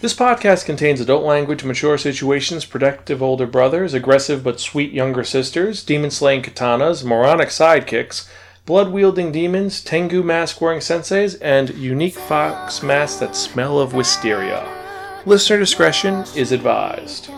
This podcast contains adult language, mature situations, protective older brothers, aggressive but sweet younger sisters, demon slaying katanas, moronic sidekicks, blood wielding demons, tengu mask wearing senseis, and unique fox masks that smell of wisteria. Listener discretion is advised.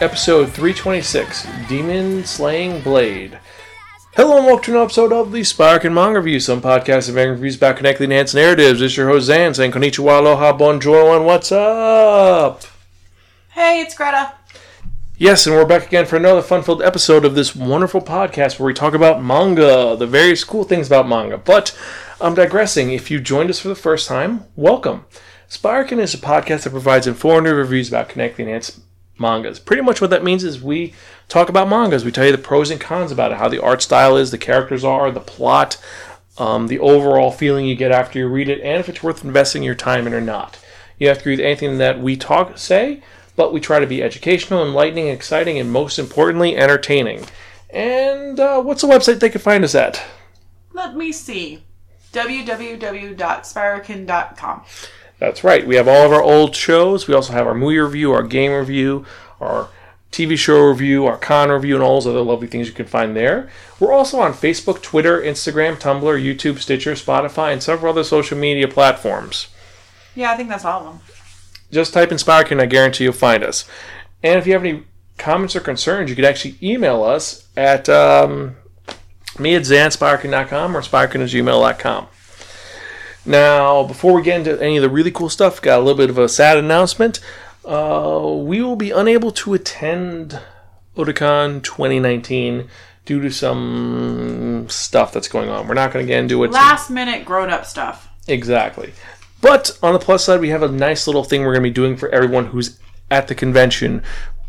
Episode 326 Demon Slaying Blade. Hello and welcome to an episode of the Spark and Manga Review, some podcasts of manga reviews about connecting enhanced narratives. This is your host Zan saying konnichiwa, aloha, bonjour, and what's up? Hey, it's Greta. Yes, and we're back again for another fun-filled episode of this wonderful podcast where we talk about manga, the various cool things about manga. But I'm digressing. If you joined us for the first time, welcome. Sparkin is a podcast that provides informative reviews about connecting enhanced mangas. Pretty much what that means is we talk about mangas. We tell you the pros and cons about it, how the art style is, the characters are, the plot, um, the overall feeling you get after you read it, and if it's worth investing your time in or not. You have to read anything that we talk say, but we try to be educational, enlightening, exciting, and most importantly, entertaining. And uh, what's the website they can find us at? Let me see. www.spirakin.com. That's right. We have all of our old shows. We also have our movie review, our game review, our TV show review, our con review, and all those other lovely things you can find there. We're also on Facebook, Twitter, Instagram, Tumblr, YouTube, Stitcher, Spotify, and several other social media platforms. Yeah, I think that's all of them. Just type in Sparkin, I guarantee you'll find us. And if you have any comments or concerns, you can actually email us at um, me at zansparkin.com or sparkin at gmail.com. Now, before we get into any of the really cool stuff, got a little bit of a sad announcement. Uh, we will be unable to attend Otakon 2019 due to some stuff that's going on. We're not going to get into it. Last minute grown up stuff. Exactly. But on the plus side, we have a nice little thing we're going to be doing for everyone who's at the convention.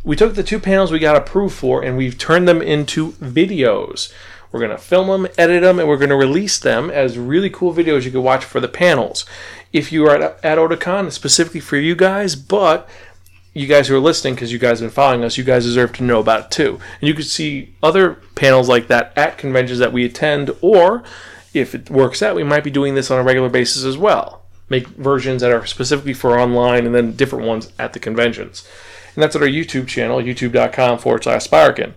We took the two panels we got approved for and we've turned them into videos. We're going to film them, edit them, and we're going to release them as really cool videos you can watch for the panels. If you are at, at Otakon, specifically for you guys, but you guys who are listening, because you guys have been following us, you guys deserve to know about it too. And you can see other panels like that at conventions that we attend, or if it works out, we might be doing this on a regular basis as well. Make versions that are specifically for online and then different ones at the conventions. And that's at our YouTube channel, youtube.com forward slash Spirakin.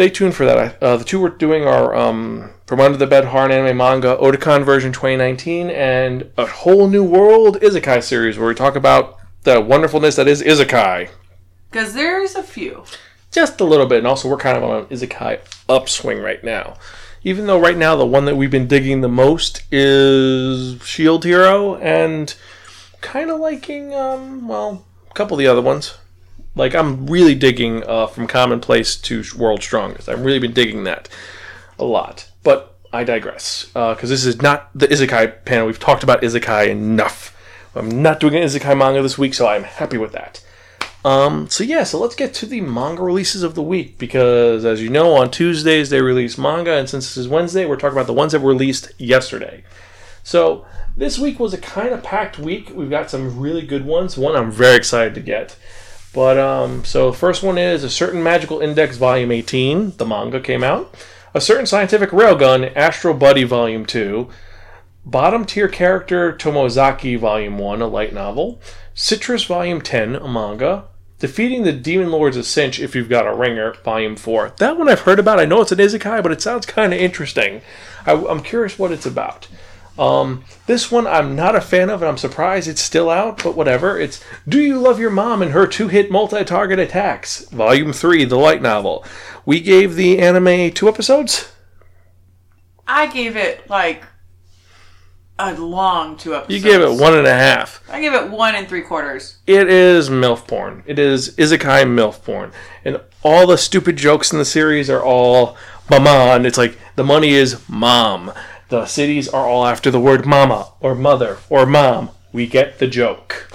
Stay tuned for that. Uh, the two we're doing are um, From Under the Bed Horror Anime Manga, Otakon version 2019, and A Whole New World Isekai series, where we talk about the wonderfulness that is Isekai. Because there's a few. Just a little bit, and also we're kind of on an Isekai upswing right now. Even though right now the one that we've been digging the most is Shield Hero, and kind of liking, um, well, a couple of the other ones. Like I'm really digging uh, from Commonplace to World Strongest. I've really been digging that a lot. But I digress because this is not the Isekai panel. We've talked about Isekai enough. I'm not doing an Isekai manga this week, so I'm happy with that. Um, so yeah, so let's get to the manga releases of the week because, as you know, on Tuesdays they release manga, and since this is Wednesday, we're talking about the ones that were released yesterday. So this week was a kind of packed week. We've got some really good ones. One I'm very excited to get. But um, so first one is a certain magical index volume 18. The manga came out. A certain scientific railgun Astral Buddy volume 2. Bottom tier character Tomozaki volume 1, a light novel. Citrus volume 10, a manga. Defeating the Demon Lord's a Cinch if you've got a ringer, volume 4. That one I've heard about. I know it's an isekai, but it sounds kind of interesting. I, I'm curious what it's about. Um, this one I'm not a fan of, and I'm surprised it's still out, but whatever. It's Do You Love Your Mom and Her Two Hit Multi Target Attacks, Volume 3, the light novel. We gave the anime two episodes. I gave it like a long two episodes. You gave it one and a half. I gave it one and three quarters. It is MILF porn. It is Isekai MILF porn. And all the stupid jokes in the series are all mama, and it's like the money is mom. The cities are all after the word mama or mother or mom. We get the joke.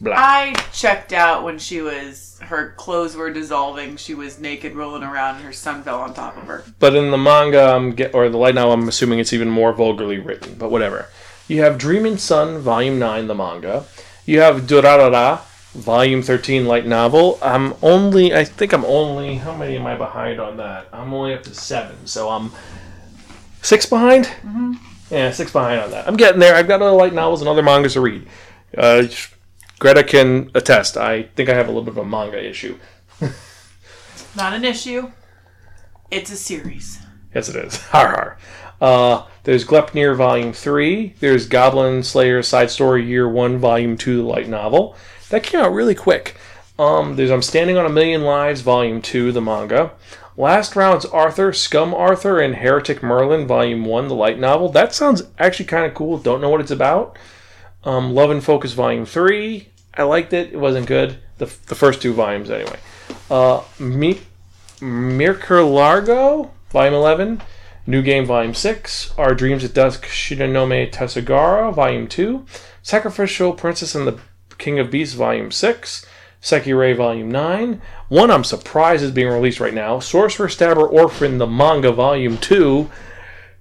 Blah. I checked out when she was her clothes were dissolving. She was naked, rolling around, and her son fell on top of her. But in the manga, I'm get, or the light novel, I'm assuming it's even more vulgarly written. But whatever. You have Dreaming Sun, Volume Nine, the manga. You have Durarara, Volume Thirteen, light novel. I'm only, I think I'm only, how many am I behind on that? I'm only up to seven, so I'm six behind. Mm-hmm. Yeah, six behind on that. I'm getting there. I've got other light novels and other mangas to read. Uh, Greta can attest. I think I have a little bit of a manga issue. Not an issue. It's a series. Yes, it is. Har har. Uh, there's Glepnir Volume 3. There's Goblin Slayer Side Story Year 1, Volume 2, the light novel. That came out really quick. Um, there's I'm Standing on a Million Lives, Volume 2, the manga. Last Round's Arthur, Scum Arthur, and Heretic Merlin, Volume 1, the light novel. That sounds actually kind of cool. Don't know what it's about. Um, Love and Focus, Volume 3. I liked it. It wasn't good. The, the first two volumes, anyway. Uh, Mi- Murciélago, Volume 11. New Game, Volume 6. Our Dreams at Dusk, Shimanami Tasogare, Volume 2. Sacrificial Princess and the King of Beasts, Volume 6. Sekirei, Volume 9. One I'm surprised is being released right now. Sorcerer Stabber Orphen, the manga, Volume 2.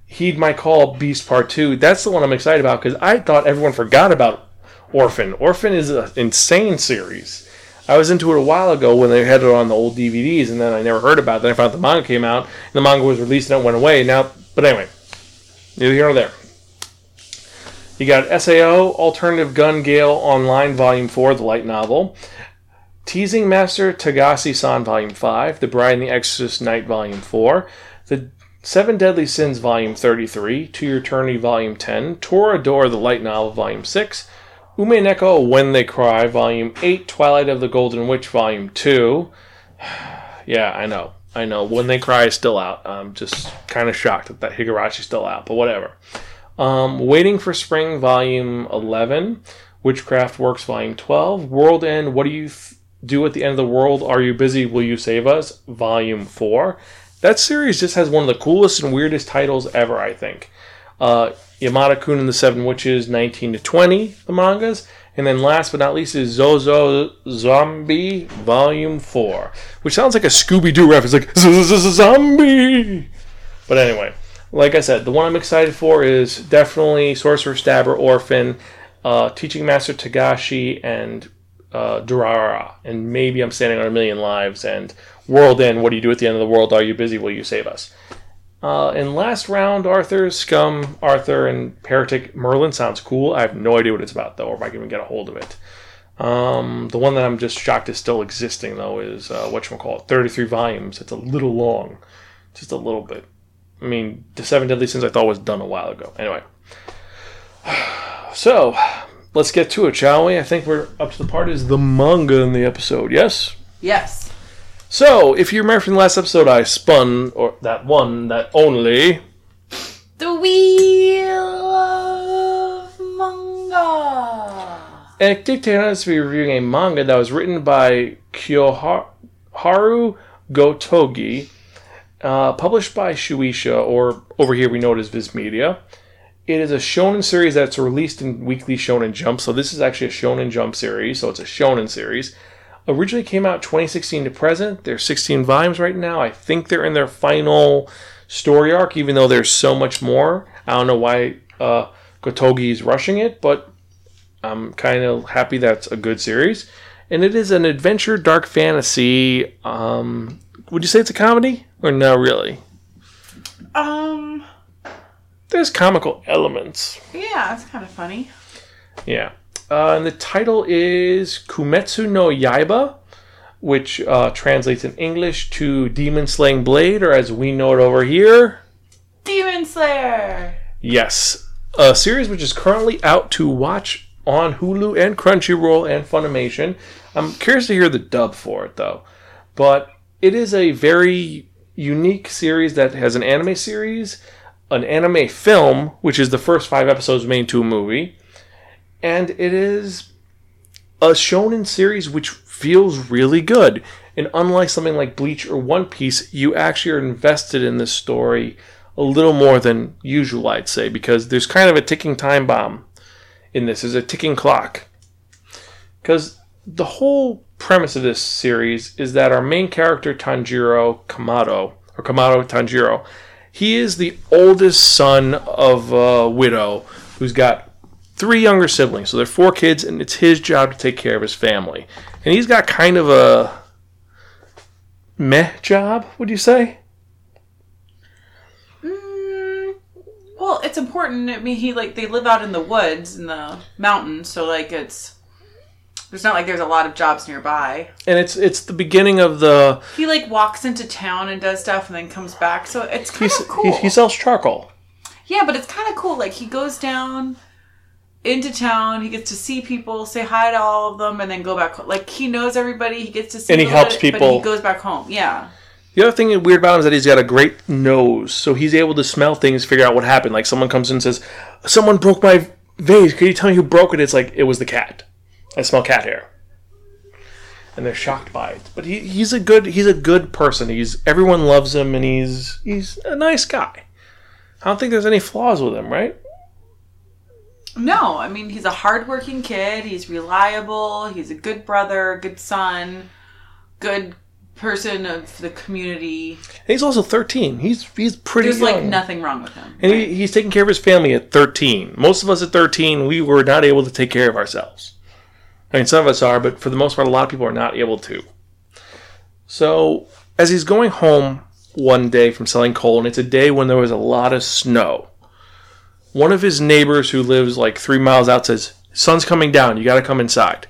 Heed My Call, Beast Part 2. That's the one I'm excited about because I thought everyone forgot about Orphen. Orphen is an insane series. I was into it a while ago when they had it on the old DVDs, and then I never heard about it. Then I found the manga came out, and the manga was released and it went away. Now, but anyway, neither here nor there. You got SAO Alternative Gun Gale Online Volume 4, the light novel. Teasing Master Takagi San Volume 5. The Bride and the Exorcist Night Volume 4. The Seven Deadly Sins Volume 33. To Your Eternity Volume 10. Toradora the light novel Volume 6. Umineko When They Cry Volume 8. Twilight of the Golden Witch Volume 2. yeah, I know. I know. When They Cry is still out. I'm just kind of shocked that, that Higurashi's still out, but whatever. Um, Waiting for Spring, Volume 11. Witchcraft Works, Volume 12. World End, What Do You Th- Do at the End of the World? Are You Busy? Will You Save Us? Volume 4. That series just has one of the coolest and weirdest titles ever, I think. Uh, Yamada Kun and the Seven Witches, 19 to 20, the mangas. And then last but not least is Zozo Zombie Volume 4, which sounds like a Scooby Doo reference, like Zombie. But anyway, like I said, the one I'm excited for is definitely Sorcerer Stabber Orphen, uh, Teaching Master Takagi, and uh. And maybe I'm standing on a million lives and World End. What do you do at the end of the world? Are you busy? Will you save us? Uh, and last round, Arthur, Scum, Arthur, and Heretic Merlin sounds cool. I have no idea what it's about though, or if I can even get a hold of it. Um, the one that I'm just shocked is still existing though is uh, what call it, 33 volumes. It's a little long, just a little bit. I mean, the Seven Deadly Sins I thought was done a while ago. Anyway, so let's get to it, shall we? I think we're up to the part is the manga in the episode. Yes. Yes. So, if you remember from the last episode, I spun or that one, that only. The Wheel of Manga. And it dictated us to be reviewing a manga that was written by Koyoharu Gotouge, uh, published by Shueisha, or over here we know it as Viz Media. It is a shonen series that's released in Weekly Shonen Jump, so this is actually a Shonen Jump series, so it's a shonen series. Originally came out 2016 to present. There's 16 volumes right now. I think they're in their final story arc, even though there's so much more. I don't know why uh, Gotouge is rushing it, but I'm kind of happy that's a good series. And it is an adventure dark fantasy. Um, would you say it's a comedy? Or no, really? Um. There's comical elements. Yeah, it's kind of funny. Yeah. Uh, and the title is Kimetsu no Yaiba, which uh, translates in English to Demon Slaying Blade, or as we know it over here. Demon Slayer. Yes. A series which is currently out to watch on Hulu and Crunchyroll and Funimation. I'm curious to hear the dub for it though. But it is a very unique series that has an anime series, an anime film, which is the first five episodes made into a movie, and it is a shonen series which feels really good. And unlike something like Bleach or One Piece, you actually are invested in this story a little more than usual, I'd say, because there's kind of a ticking time bomb in this. There's a ticking clock. Because the whole premise of this series is that our main character, Tanjiro Kamado, or Kamado Tanjiro, he is the oldest son of a widow who's got three younger siblings. So they're four kids, and it's his job to take care of his family. And he's got kind of a meh job, would you say? Mm, well, it's important. I mean, he like they live out in the woods in the mountains, so like it's it's not like there's a lot of jobs nearby. And it's it's the beginning of the He like walks into town and does stuff, and then comes back. So it's kind of cool. he, he sells charcoal. Yeah, but it's kind of cool. Like he goes down into town, he gets to see people, say hi to all of them, and then go back. Like he knows everybody. He gets to see And he helps but- people. He goes back home. Yeah. The other thing weird about him is that he's got a great nose, so he's able to smell things, figure out what happened. Like someone comes in and says, "Someone broke my vase. Can you tell me who broke it?" It's like it was the cat. I smell cat hair, and they're shocked by it. But he, he's a good he's a good person. He's everyone loves him, and he's he's a nice guy. I don't think there's any flaws with him, right? No, I mean he's a hardworking kid. He's reliable. He's a good brother, good son, good person of the community. And he's also 13. He's he's pretty There's young. like nothing wrong with him. And right? he, he's taking care of his family at 13. Most of us at 13, we were not able to take care of ourselves. I mean, some of us are, but for the most part, a lot of people are not able to. So, as he's going home one day from selling coal, and it's a day when there was a lot of snow, one of his neighbors who lives like three miles out says, Sun's coming down, you gotta come inside.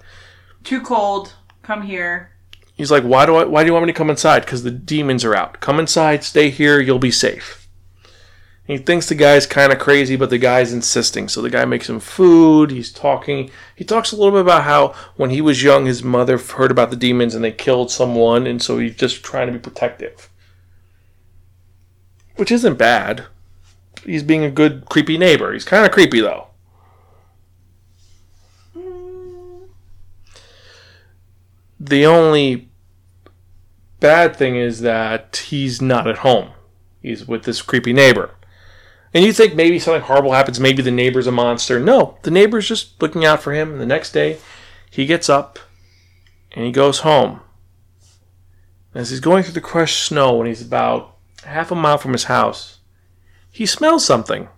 Too cold. Come here. He's like, why do I? Why do you want me to come inside? Because the demons are out. Come inside, stay here, you'll be safe. He thinks the guy's kind of crazy, but the guy's insisting. So the guy makes him food. He's talking. He talks a little bit about how when he was young, his mother heard about the demons and they killed someone, and so he's just trying to be protective. Which isn't bad. He's being a good, creepy neighbor. He's kind of creepy, though. The only bad thing is that he's not at home. He's with this creepy neighbor. And you think maybe something horrible happens, maybe the neighbor's a monster. No, the neighbor's just looking out for him. And the next day, he gets up and he goes home. As he's going through the crushed snow when he's about half a mile from his house, he smells something.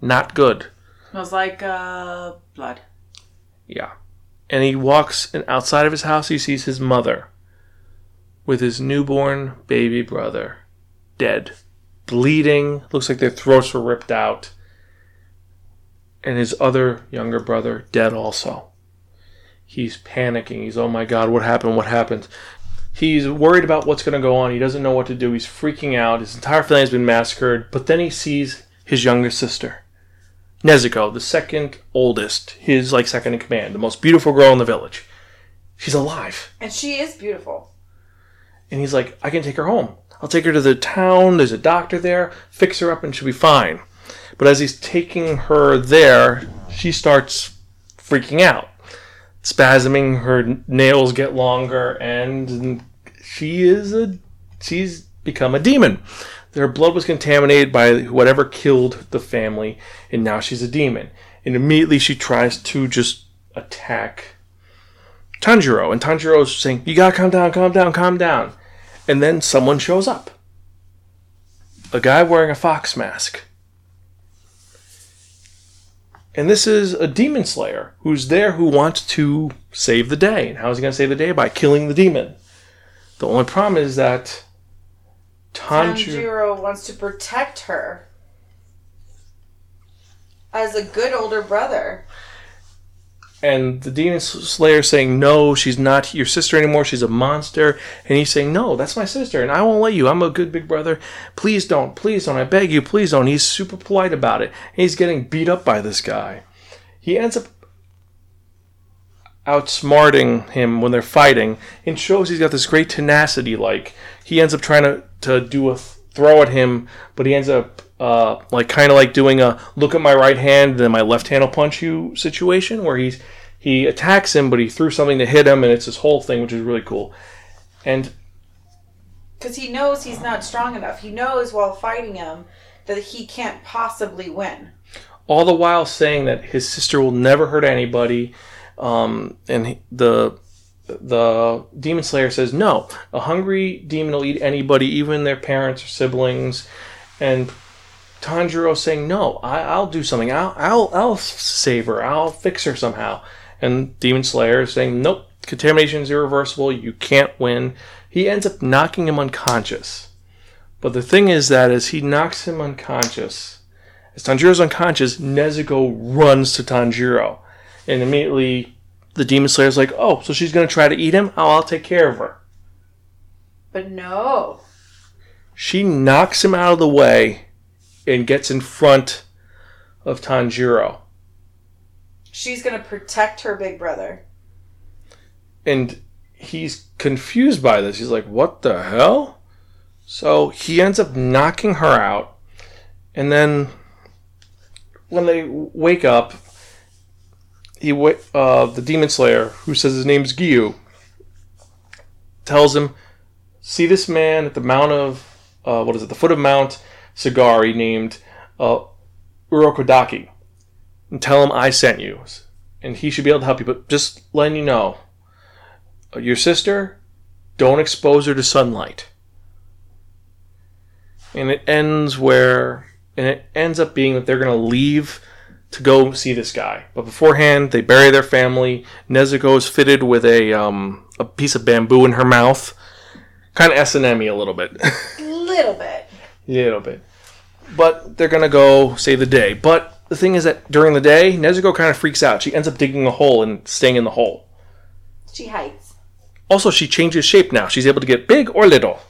Not good. Smells like uh, blood. Yeah. And he walks, and outside of his house, he sees his mother with his newborn baby brother dead, bleeding. Looks like their throats were ripped out. And his other younger brother dead also. He's panicking. He's, oh my God, what happened? What happened? He's worried about what's going to go on. He doesn't know what to do. He's freaking out. His entire family has been massacred. But then he sees his younger sister. Nezuko, the second oldest, his like second in command, the most beautiful girl in the village. She's alive. And she is beautiful. And he's like, I can take her home. I'll take her to the town. There's a doctor there. Fix her up and she'll be fine. But as he's taking her there, she starts freaking out. Spasming, her nails get longer, and she is a. She's become a demon. Her blood was contaminated by whatever killed the family, and now she's a demon. And immediately she tries to just attack Tanjiro, and Tanjiro is saying, You gotta calm down, calm down, calm down. And then someone shows up. A guy wearing a fox mask. And this is a demon slayer who's there who wants to save the day. And how is he going to save the day? By killing the demon. The only problem is that Tanjiro. Tanjiro wants to protect her as a good older brother. And the demon slayer saying no she's not your sister anymore. She's a monster. And he's saying no that's my sister and i won't let you. I'm a good big brother. Please don't please don't. I beg you please don't. He's super polite about it. And he's getting beat up by this guy. He ends up outsmarting him when they're fighting and shows he's got this great tenacity like he ends up trying to, to do a th- throw at him but he ends up uh, like kind of like doing a look at my right hand then my left hand will punch you situation where he's he attacks him but he threw something to hit him and it's this whole thing which is really cool and Because he knows he's not strong enough. He knows while fighting him that he can't possibly win. all the while saying that his sister will never hurt anybody. Um, and he- the the demon slayer says no. A hungry demon will eat anybody, even their parents or siblings. And Tanjiro saying no. I, I'll do something. I'll I'll I'll save her. I'll fix her somehow. And Demon Slayer is saying nope. Contamination is irreversible. You can't win. He ends up knocking him unconscious. But the thing is that as he knocks him unconscious, as Tanjiro's unconscious, Nezuko runs to Tanjiro. And immediately the Demon Slayer's like, oh, so she's going to try to eat him? Oh, I'll take care of her. But no. She knocks him out of the way and gets in front of Tanjiro. She's going to protect her big brother. And he's confused by this. He's like, what the hell? So he ends up knocking her out. And then when they wake up, he uh, the demon slayer, who says his name's Giyu, tells him, "See this man at the mount of uh, what is it? The foot of Mount Sagiri, named uh, Urokodaki, and tell him I sent you, and he should be able to help you. But just letting you know, uh, your sister, don't expose her to sunlight." And it ends where, and it ends up being that they're going to leave to go see this guy. But beforehand, they bury their family. Nezuko is fitted with a um, a piece of bamboo in her mouth, kind of S and M a little bit, Little bit. a little bit. But they're gonna go save the day. But the thing is that during the day, Nezuko kind of freaks out. She ends up digging a hole and staying in the hole. She hides. Also, she changes shape now. She's able to get big or little.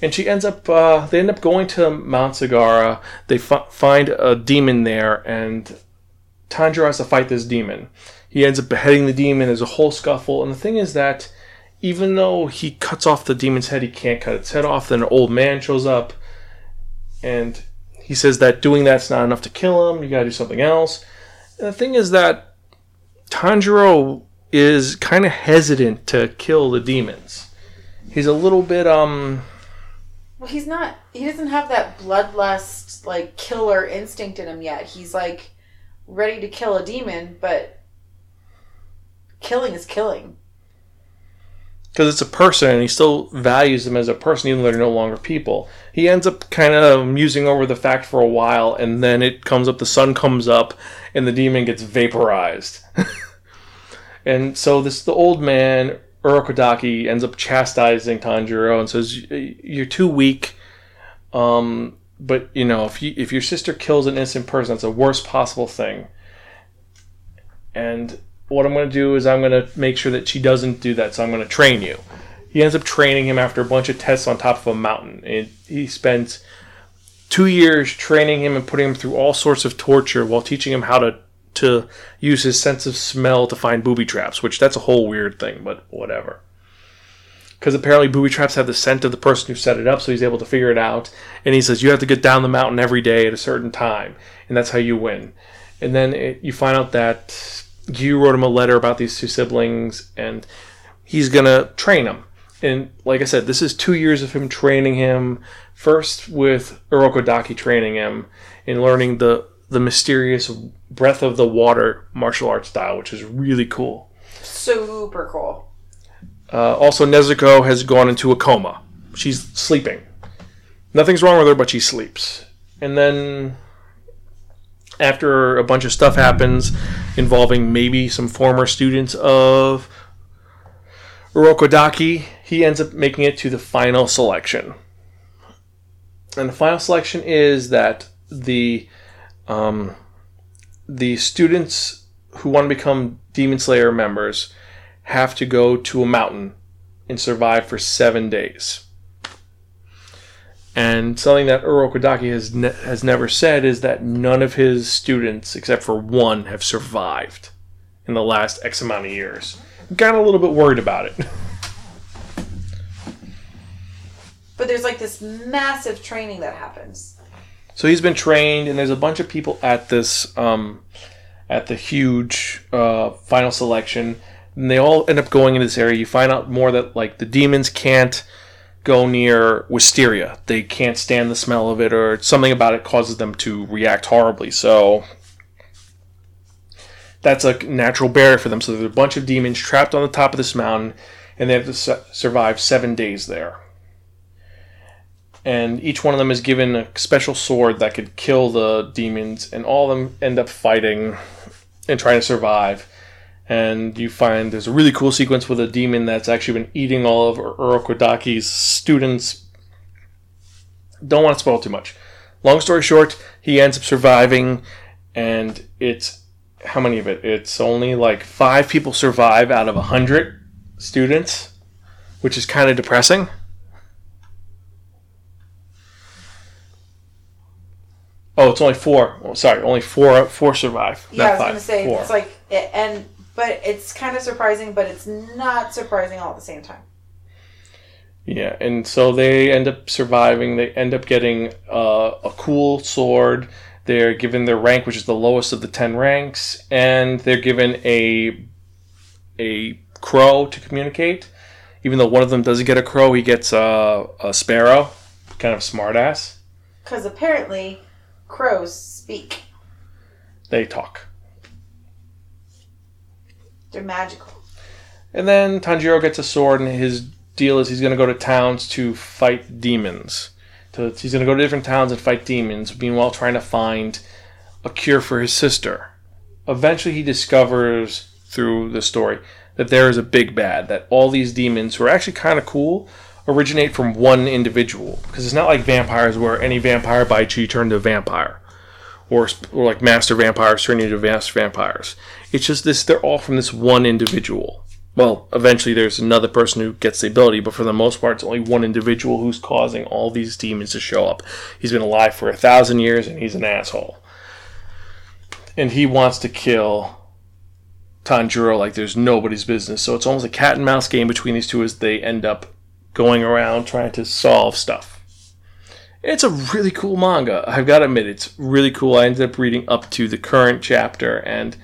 And she ends up, uh, they end up going to Mount Sagiri. They fi- find a demon there, and Tanjiro has to fight this demon. He ends up beheading the demon. There's a whole scuffle. And the thing is that even though he cuts off the demon's head, he can't cut its head off. Then an old man shows up, and he says that doing that's not enough to kill him. You gotta do something else. And the thing is that Tanjiro is kind of hesitant to kill the demons. He's a little bit um Well, he's not. He doesn't have that bloodlust, like killer instinct in him yet. He's like ready to kill a demon, but killing is killing. Because it's a person and he still values them as a person even though they're no longer people. He ends up kind of musing over the fact for a while and then it comes up the sun comes up and the demon gets vaporized. and so this the old man Urokodaki ends up chastising Tanjiro and says you're too weak um but you know if you if your sister kills an innocent person that's the worst possible thing. And what I'm going to do is I'm going to make sure that she doesn't do that. So I'm going to train you. He ends up training him after a bunch of tests on top of a mountain. And he spends two years training him and putting him through all sorts of torture while teaching him how to to use his sense of smell to find booby traps. Which that's a whole weird thing, but whatever. Because apparently booby traps have the scent of the person who set it up, so he's able to figure it out. And he says you have to get down the mountain every day at a certain time, and that's how you win. And then it, you find out that you wrote him a letter about these two siblings, and he's gonna train them. And like I said, this is two years of him training him. First with Urokodaki training him and learning the the mysterious breath of the water martial arts style, which is really cool. Super cool. Uh, also, Nezuko has gone into a coma. She's sleeping. Nothing's wrong with her, but she sleeps. And then, after a bunch of stuff happens involving maybe some former students of Urokodaki, he ends up making it to the final selection. And the final selection is that the um, the students who want to become Demon Slayer members have to go to a mountain and survive for seven days. And something that Urokodaki has ne- has never said is that none of his students, except for one, have survived in the last X amount of years. Got a little bit worried about it. But there's like this massive training that happens. So he's been trained, and there's a bunch of people at this, um, at the huge uh, final selection, and they all end up going into this area. You find out more that like the demons can't go near wisteria; they can't stand the smell of it, or something about it causes them to react horribly. So that's a natural barrier for them. So there's a bunch of demons trapped on the top of this mountain, and they have to su- survive seven days there and each one of them is given a special sword that could kill the demons, and all of them end up fighting and trying to survive. And you find there's a really cool sequence with a demon that's actually been eating all of Urokodaki's students. Don't want to spoil too much. Long story short, he ends up surviving, and it's how many of it? It's only like five people survive out of a hundred students, which is kind of depressing. Oh, it's only four. Oh, sorry, only four. Four survive. Yeah, I was five. gonna say four. it's like and but it's kind of surprising, but it's not surprising all at the same time. Yeah, and so they end up surviving. They end up getting uh, a cool sword. They're given their rank, which is the lowest of the ten ranks, and they're given a a crow to communicate. Even though one of them doesn't get a crow, he gets a, a sparrow, kind of smartass. Because apparently, crows speak. They talk. They're magical. And then Tanjiro gets a sword, and his deal is he's going to go to towns to fight demons. So he's going to go to different towns and fight demons, meanwhile, trying to find a cure for his sister. Eventually, he discovers through the story that there is a big bad, that all these demons, who are actually kind of cool, originate from one individual. Because it's not like vampires where any vampire bites you, you turn to a vampire. Or, or like master vampires turning into master vampires. It's just this, they're all from this one individual. Well, eventually there's another person who gets the ability, but for the most part, it's only one individual who's causing all these demons to show up. He's been alive for a thousand years and he's an asshole. And he wants to kill Tanjiro like there's nobody's business. So it's almost a cat and mouse game between these two as they end up going around trying to solve stuff. It's a really cool manga. I've got to admit, it's really cool. I ended up reading up to the current chapter, and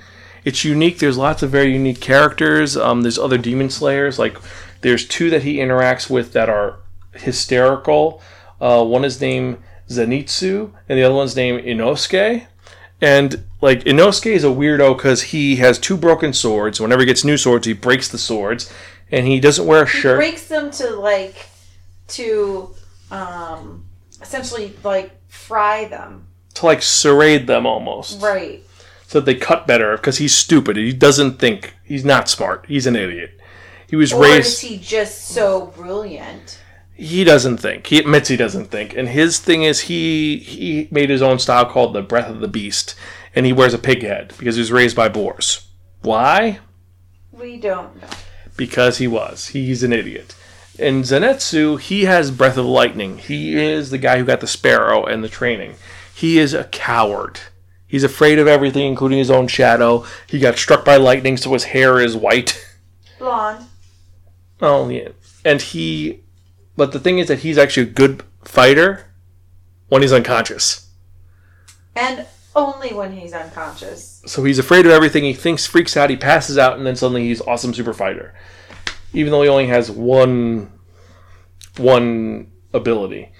it's unique. There's lots of very unique characters. Um, there's other demon slayers. Like there's two that he interacts with that are hysterical. Uh, one is named Zenitsu, and the other one's named Inosuke. And like Inosuke is a weirdo because he has two broken swords. Whenever he gets new swords, he breaks the swords, and he doesn't wear a shirt. He shirt. breaks them to like to um essentially like fry them. to like serrate them almost. Right. So that they cut better because he's stupid. He doesn't think. He's not smart. He's an idiot. He was Or raised. is he just so brilliant? he doesn't think. He admits he doesn't think. And his thing is he he made his own style called the Breath of the Beast, and he wears a pig head because he was raised by boars. Why? We don't know. Because he was. He's an idiot. And Zenitsu, he has Breath of Lightning. He is the guy who got the sparrow and the training. He is a coward. He's afraid of everything, including his own shadow. He got struck by lightning, so his hair is white. Blonde. Oh yeah, and he, but the thing is that he's actually a good fighter when he's unconscious. And only when he's unconscious. So he's afraid of everything. He thinks, freaks out. He passes out, and then suddenly he's awesome super fighter, even though he only has one, one ability.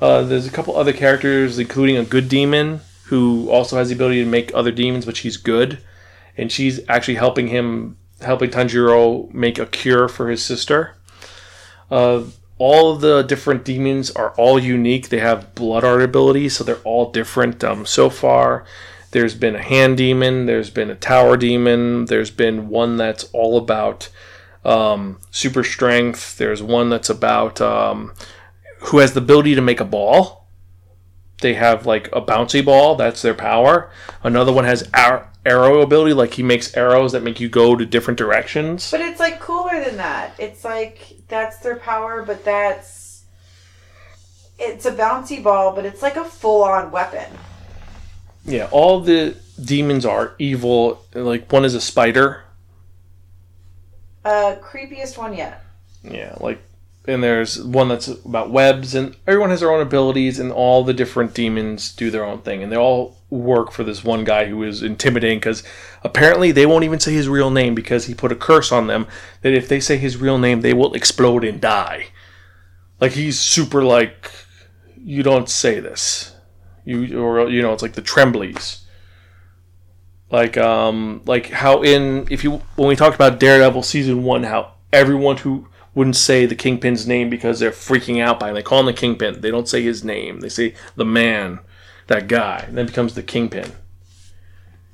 Uh, there's a couple other characters, including a good demon who also has the ability to make other demons, but she's good, and she's actually helping him, helping Tanjiro make a cure for his sister. Uh, all the different demons are all unique. They have blood art abilities, so they're all different. Um, so far, there's been a hand demon, there's been a tower demon, there's been one that's all about um, super strength. There's one that's about um, who has the ability to make a ball. They have like a bouncy ball. That's their power. Another one has ar- arrow ability. Like he makes arrows that make you go to different directions. But it's like cooler than that. It's like that's their power, but that's it's a bouncy ball, but it's like a full on weapon. Yeah, all the demons are evil. Like one is a spider. Uh creepiest one yet. Yeah, like and there's one that's about webs and everyone has their own abilities and all the different demons do their own thing and they all work for this one guy who is intimidating because apparently they won't even say his real name because he put a curse on them that if they say his real name they will explode and die. Like he's super like you don't say this. You or you know it's like the trembleys. Like um like how in if you when we talked about daredevil season one how everyone who wouldn't say the kingpin's name because they're freaking out by him they call him the kingpin. They don't say his name. They say the man that guy and then becomes the kingpin.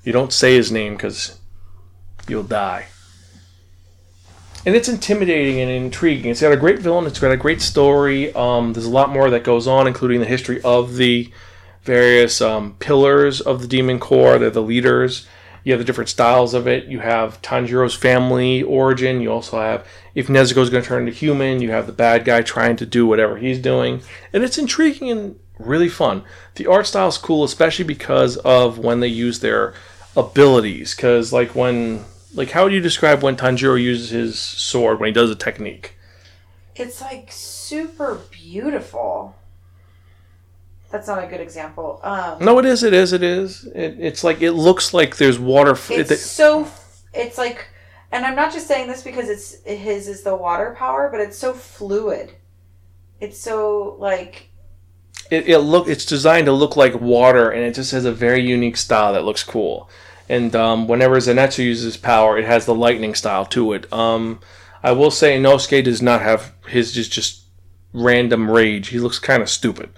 You don't say his name because you'll die. And it's intimidating and intriguing. It's got a great villain. It's got a great story. Um, there's a lot more that goes on including the history of the various um, pillars of the demon corps they're the leaders you have the different styles of it. You have Tanjiro's family origin. You also have if Nezuko's going to turn into human. You have the bad guy trying to do whatever he's doing, and it's intriguing and really fun. The art style is cool, especially because of when they use their abilities. Because like when like how would you describe when Tanjiro uses his sword when he does a technique? It's like super beautiful. That's not a good example. Um No, it is. It is. It is. It, it's like it looks like there's water. f- it's it- so it's like and i'm not just saying this because it's his is the water power but it's so fluid it's so like it, it look it's designed to look like water and it just has a very unique style that looks cool and um, whenever zenitsu uses power it has the lightning style to it um, i will say inosuke does not have his just just random rage he looks kind of stupid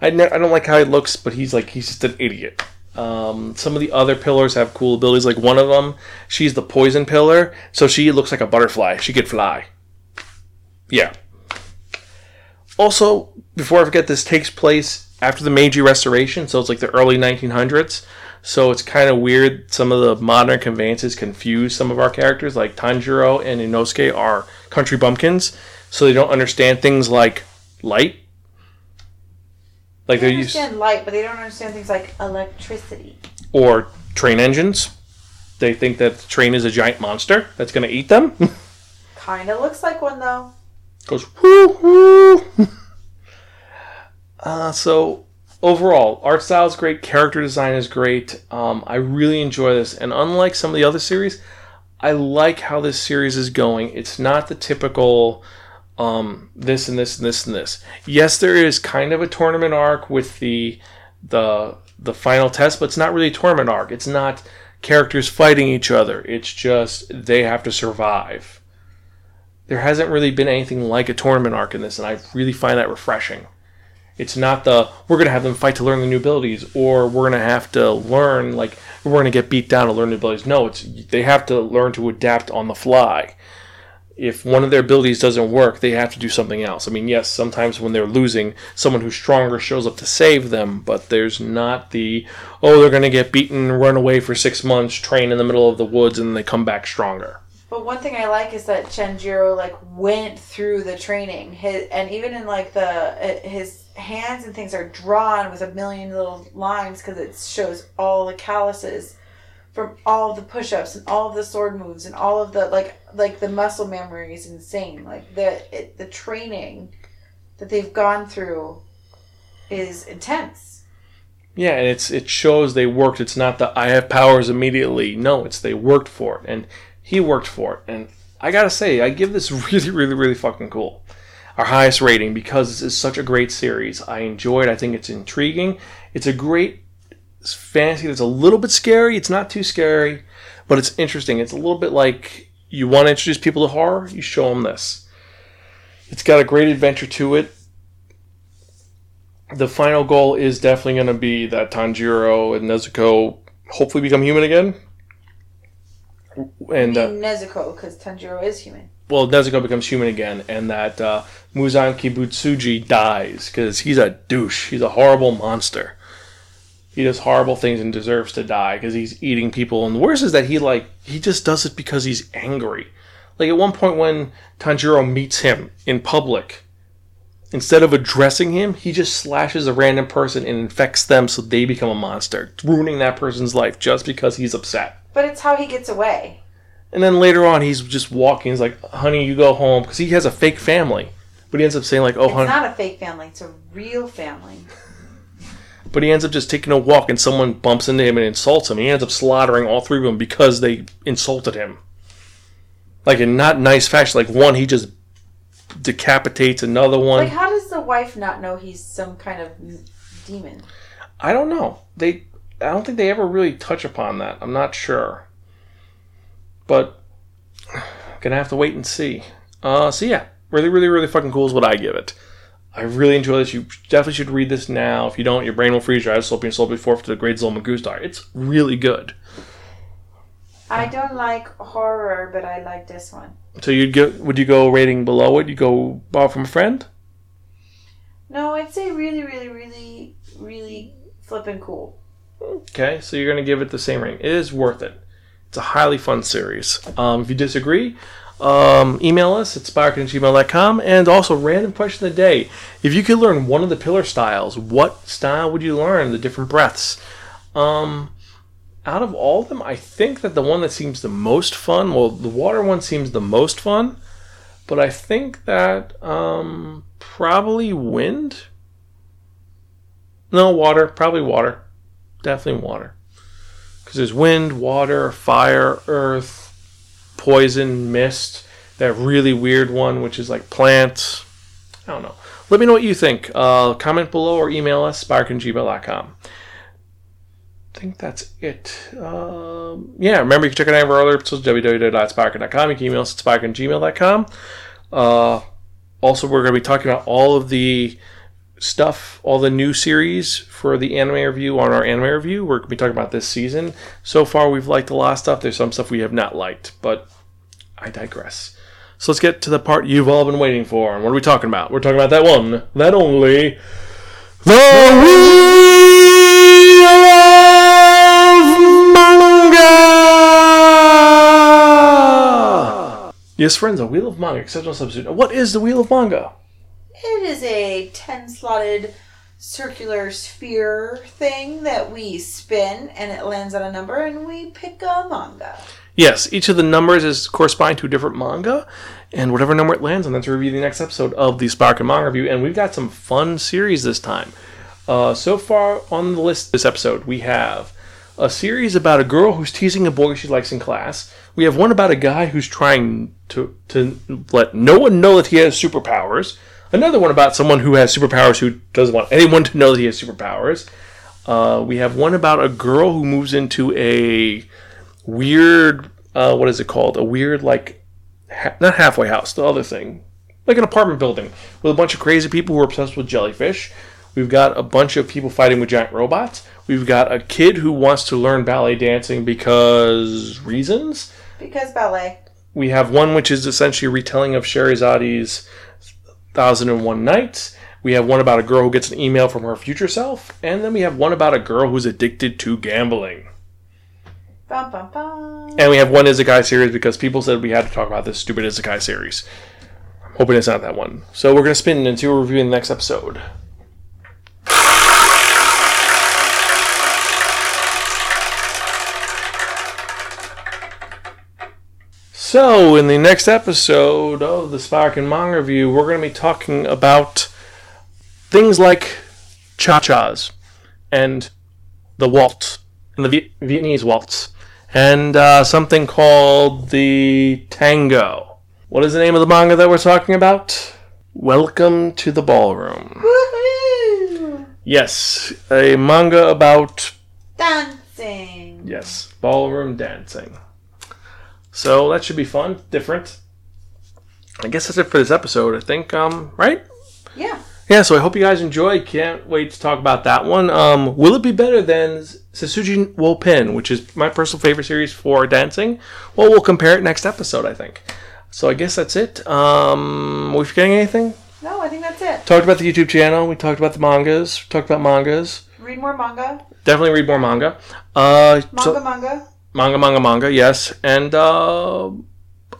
I, ne- I don't like how he looks but he's like he's just an idiot um, some of the other pillars have cool abilities like one of them she's the poison pillar so she looks like a butterfly she could fly yeah also, before I forget, this takes place after the Meiji Restoration, so it's like the early 1900s. So it's kind of weird. Some of the modern conveyances confuse some of our characters, like Tanjiro and Inosuke are country bumpkins, so they don't understand things like light. Like they they're used understand light but they don't understand things like electricity or train engines. They think that the train is a giant monster that's going to eat them. kind of looks like one though goes whoo whoo. uh, so overall, art style is great, character design is great. Um, I really enjoy this, and unlike some of the other series, I like how this series is going. It's not the typical um, this and this and this and this. Yes, there is kind of a tournament arc with the the the final test, but it's not really a tournament arc. It's not characters fighting each other. It's just they have to survive there hasn't really been anything like a tournament arc in this, and I really find that refreshing. It's not the we're gonna have them fight to learn the new abilities, or we're gonna have to learn like we're gonna get beat down to learn the abilities. No, it's they have to learn to adapt on the fly. If one of their abilities doesn't work, they have to do something else. I mean, yes, sometimes when they're losing, someone who's stronger shows up to save them, but there's not the oh they're gonna get beaten, run away for six months, train in the middle of the woods, and then they come back stronger. But one thing I like is that Tanjiro like went through the training. His and even in like the uh, his hands and things are drawn with a million little lines because it shows all the calluses from all the push-ups and all of the sword moves and all of the like like the muscle memory is insane. Like the it, the training that they've gone through is intense. Yeah, and it's it shows they worked. It's not that I have powers immediately. No, it's they worked for it, and he worked for it. And I gotta say, I give this really, really, really fucking cool. Our highest rating because this is such a great series. I enjoy it. I think it's intriguing. It's a great fantasy that's a little bit scary. It's not too scary, but it's interesting. It's a little bit like you want to introduce people to horror, you show them this. It's got a great adventure to it the final goal is definitely going to be that Tanjiro and Nezuko hopefully become human again. And uh, Nezuko because Tanjiro is human. well, Nezuko becomes human again, and that uh, Muzan Kibutsuji dies because he's a douche. He's a horrible monster. He does horrible things and deserves to die because he's eating people. And the worst is that he like he just does it because he's angry. Like at one point when Tanjiro meets him in public, instead of addressing him, he just slashes a random person and infects them so they become a monster, ruining that person's life just because he's upset. But it's how he gets away. And then later on, he's just walking. He's like, "Honey, you go home," because he has a fake family. But he ends up saying like, "Oh, It's honey," not a fake family. It's a real family. But he ends up just taking a walk, and someone bumps into him and insults him. He ends up slaughtering all three of them because they insulted him, like in not nice fashion. Like one, he just decapitates another one. Like, how does the wife not know he's some kind of demon? I don't know. They, I don't think they ever really touch upon that. I'm not sure, but gonna have to wait and see. Uh, so yeah, really, really, really fucking cool is what I give it. I really enjoy this. You definitely should read this now. If you don't, your brain will freeze. Your eyes will open. Your soul will be forfeit to the great Zolman. It's really good. I don't like horror, but I like this one. So you'd go? Would you go rating below it? You go borrow from a friend? No, I'd say really, really, really, really flippin' cool. Okay, so you're going to give it the same rating. It is worth it. It's a highly fun series. Um, if you disagree, um, email us at sparkandgmail.com. And also, random question of the day. If you could learn one of the pillar styles, what style would you learn? The different breaths. Um, out of all of them, I think that the one that seems the most fun, well, the water one seems the most fun, but I think that um, probably wind. No, water. Probably water. Definitely water. Because there's wind, water, fire, earth, poison, mist. That really weird one, which is like plants. I don't know. Let me know what you think. Uh, comment below or email us, sparkandgmail.com. I think that's it. Um, yeah, remember you can check out any of our other episodes, www.sparkin.com. You can email us at sparkandgmail.com. Uh, also, we're going to be talking about all of the stuff, all the new series for the anime review on our anime review. We're going to be talking about this season. So far, we've liked a lot of stuff. There's some stuff we have not liked, but I digress. So let's get to the part you've all been waiting for. And what are we talking about? We're talking about that one, that only, the Wheel of Manga. Yes, friends, a Wheel of Manga, exceptional substitute. What is the Wheel of Manga? It is a 10 slotted circular sphere thing that we spin and it lands on a number and we pick a manga. Yes, each of the numbers is corresponding to a different manga, and whatever number it lands on, that's review the next episode of the Spark and Manga Review. And we've got some fun series this time. Uh, so far on the list this episode, we have a series about a girl who's teasing a boy she likes in class. We have one about a guy who's trying to to let no one know that he has superpowers. Another one about someone who has superpowers who doesn't want anyone to know that he has superpowers. Uh, we have one about a girl who moves into a weird uh, what is it called? A weird like ha- not halfway house the other thing. Like an apartment building with a bunch of crazy people who are obsessed with jellyfish. We've got a bunch of people fighting with giant robots. We've got a kid who wants to learn ballet dancing because reasons. Because ballet. we have one which is essentially a retelling of Scheherazade's Thousand and One Nights. We have one about a girl who gets an email from her future self, and then we have one about a girl who's addicted to gambling. Bum, bum, bum. And we have one Isekai series because people said we had to talk about this stupid Isekai series. I'm hoping it's not that one. So we're going to spin into what we're reviewing the next episode. So, in the next episode of the Spark and Manga Review, we're going to be talking about things like cha chas and the waltz and the Viet- Vietnamese waltz and uh, something called the tango. What is the name of the manga that we're talking about? Welcome to the ballroom. Woohoo! Yes, a manga about Dancing. yes ballroom dancing. So that should be fun, different. I guess that's it for this episode. I think, um, right? Yeah. Yeah, so I hope you guys enjoy. Can't wait to talk about that one. Um, will it be better than Sasuji Wo Pin, which is my personal favorite series for dancing? Well, we'll compare it next episode, I think. So I guess that's it. Um, we forgetting anything? No, I think that's it. Talked about the YouTube channel. We talked about the mangas. Talked about mangas. Read more manga. Definitely read more manga. Uh, Manga, so- manga. Manga, manga, manga. Yes, and uh,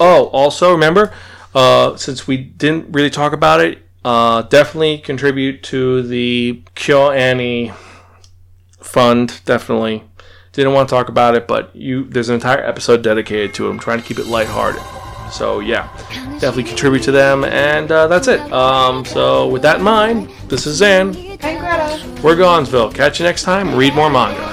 oh, also remember, uh, since we didn't really talk about it, uh, definitely contribute to the KyoAni fund. Definitely didn't want to talk about it, but you there's an entire episode dedicated to it. I'm trying to keep it lighthearted. So yeah, definitely contribute to them, and uh, that's it. Um, so with that in mind, this is Zan. And Greta. We're Gonzville. Catch you next time. Read more manga.